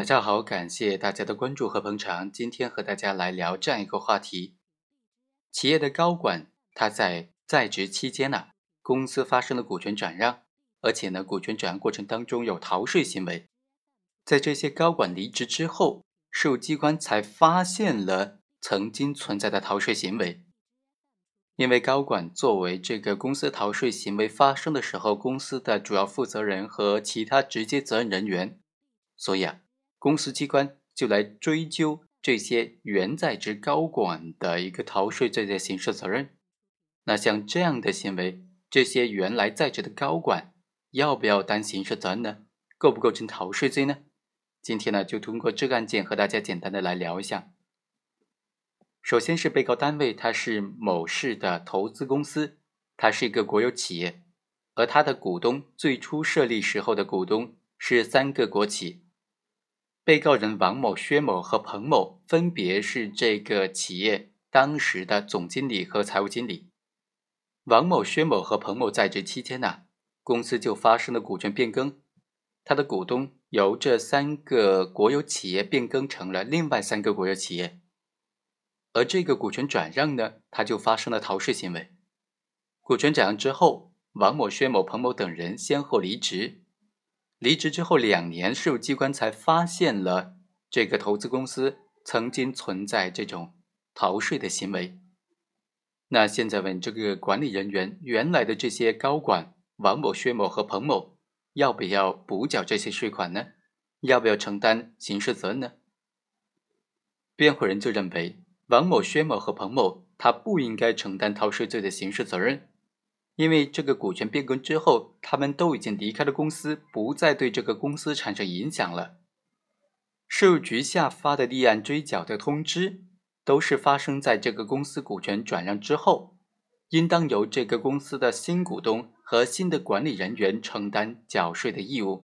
大家好，感谢大家的关注和捧场。今天和大家来聊这样一个话题：企业的高管他在在职期间呢，公司发生了股权转让，而且呢，股权转让过程当中有逃税行为。在这些高管离职之后，税务机关才发现了曾经存在的逃税行为。因为高管作为这个公司逃税行为发生的时候公司的主要负责人和其他直接责任人员，所以啊，公司机关就来追究这些原在职高管的一个逃税罪的刑事责任。那像这样的行为，这些原来在职的高管要不要担刑事责任呢？构不构成逃税罪呢？今天呢，就通过这个案件和大家简单的来聊一下。首先是被告单位，它是某市的投资公司，它是一个国有企业，而它的股东最初设立时候的股东是三个国企。被告人王某、薛某和彭某分别是这个企业当时的总经理和财务经理。王某、薛某和彭某在职期间呢，公司就发生了股权变更，他的股东由这三个国有企业变更成了另外三个国有企业。而这个股权转让呢，他就发生了逃税行为。股权转让之后，王某、薛某、彭某等人先后离职。离职之后两年，税务机关才发现了这个投资公司曾经存在这种逃税的行为。那现在问这个管理人员，原来的这些高管王某、薛某和彭某，要不要补缴这些税款呢？要不要承担刑事责任呢？辩护人就认为。王某、薛某和彭某，他不应该承担逃税罪的刑事责任，因为这个股权变更之后，他们都已经离开了公司，不再对这个公司产生影响了。税务局下发的立案追缴的通知，都是发生在这个公司股权转让之后，应当由这个公司的新股东和新的管理人员承担缴税的义务。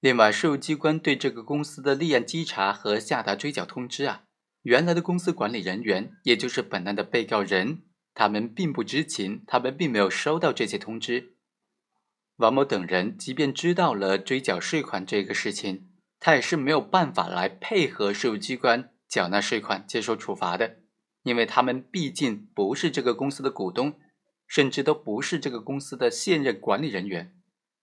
另外，税务机关对这个公司的立案稽查和下达追缴通知啊。原来的公司管理人员，也就是本案的被告人，他们并不知情，他们并没有收到这些通知。王某等人即便知道了追缴税款这个事情，他也是没有办法来配合税务机关缴纳税款、接受处罚的，因为他们毕竟不是这个公司的股东，甚至都不是这个公司的现任管理人员，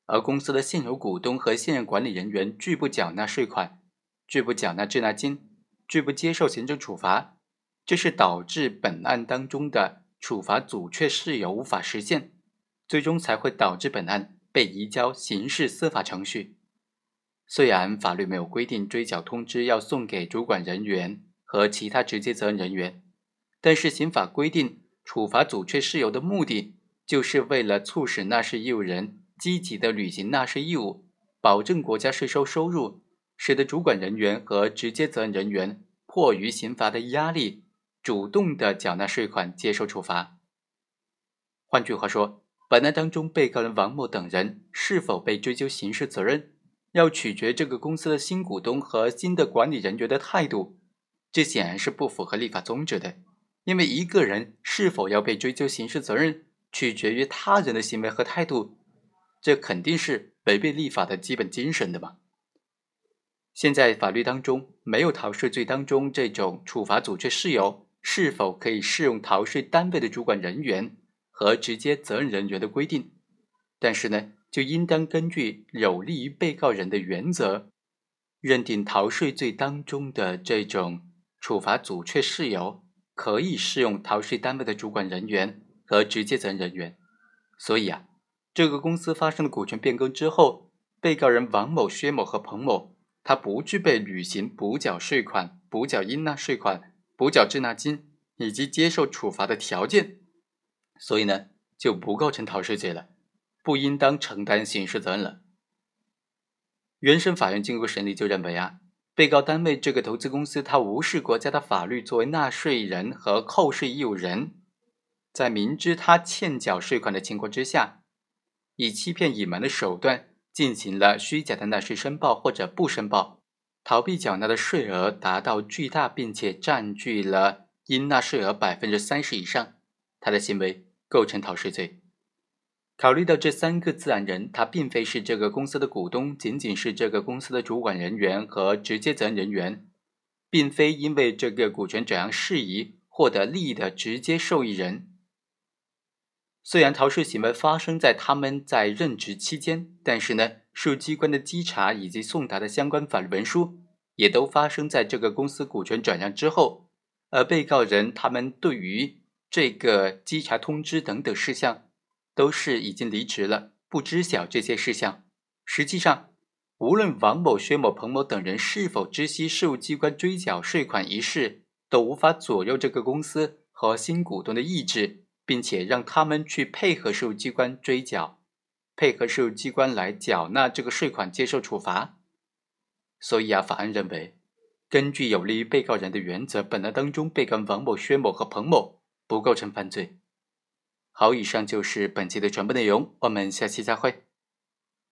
而公司的现有股东和现任管理人员拒不缴纳税款，拒不缴纳滞纳金。拒不接受行政处罚，这是导致本案当中的处罚阻却事由无法实现，最终才会导致本案被移交刑事司法程序。虽然法律没有规定追缴通知要送给主管人员和其他直接责任人员，但是刑法规定处罚阻却事由的目的，就是为了促使纳税义务人积极的履行纳税义务，保证国家税收收入。使得主管人员和直接责任人员迫于刑罚的压力，主动的缴纳税款，接受处罚。换句话说，本案当中被告人王某等人是否被追究刑事责任，要取决这个公司的新股东和新的管理人员的态度。这显然是不符合立法宗旨的，因为一个人是否要被追究刑事责任，取决于他人的行为和态度，这肯定是违背立法的基本精神的嘛。现在法律当中没有逃税罪当中这种处罚阻却事由是否可以适用逃税单位的主管人员和直接责任人员的规定，但是呢，就应当根据有利于被告人的原则，认定逃税罪当中的这种处罚阻却事由可以适用逃税单位的主管人员和直接责任人员。所以啊，这个公司发生了股权变更之后，被告人王某、薛某和彭某。他不具备履行补缴税款、补缴应纳税款、补缴滞纳金以及接受处罚的条件，所以呢就不构成逃税罪了，不应当承担刑事责任了。原审法院经过审理就认为啊，被告单位这个投资公司，他无视国家的法律作为纳税人和扣税义务人，在明知他欠缴税款的情况之下，以欺骗隐瞒的手段。进行了虚假的纳税申报或者不申报，逃避缴纳的税额达到巨大，并且占据了应纳税额百分之三十以上，他的行为构成逃税罪。考虑到这三个自然人，他并非是这个公司的股东，仅仅是这个公司的主管人员和直接责任人员，并非因为这个股权转让事宜获得利益的直接受益人。虽然逃税行为发生在他们在任职期间，但是呢，税务机关的稽查以及送达的相关法律文书也都发生在这个公司股权转让之后，而被告人他们对于这个稽查通知等等事项。都是已经离职了，不知晓这些事项。实际上，无论王某、薛某、彭某等人是否知悉税务机关追缴税款一事，都无法左右这个公司和新股东的意志，并且让他们去配合税务机关追缴，配合税务机关来缴纳这个税款，接受处罚。所以啊，法院认为，根据有利于被告人的原则，本案当中，被告王某、薛某和彭某不构成犯罪。好，以上就是本期的全部内容，我们下期再会。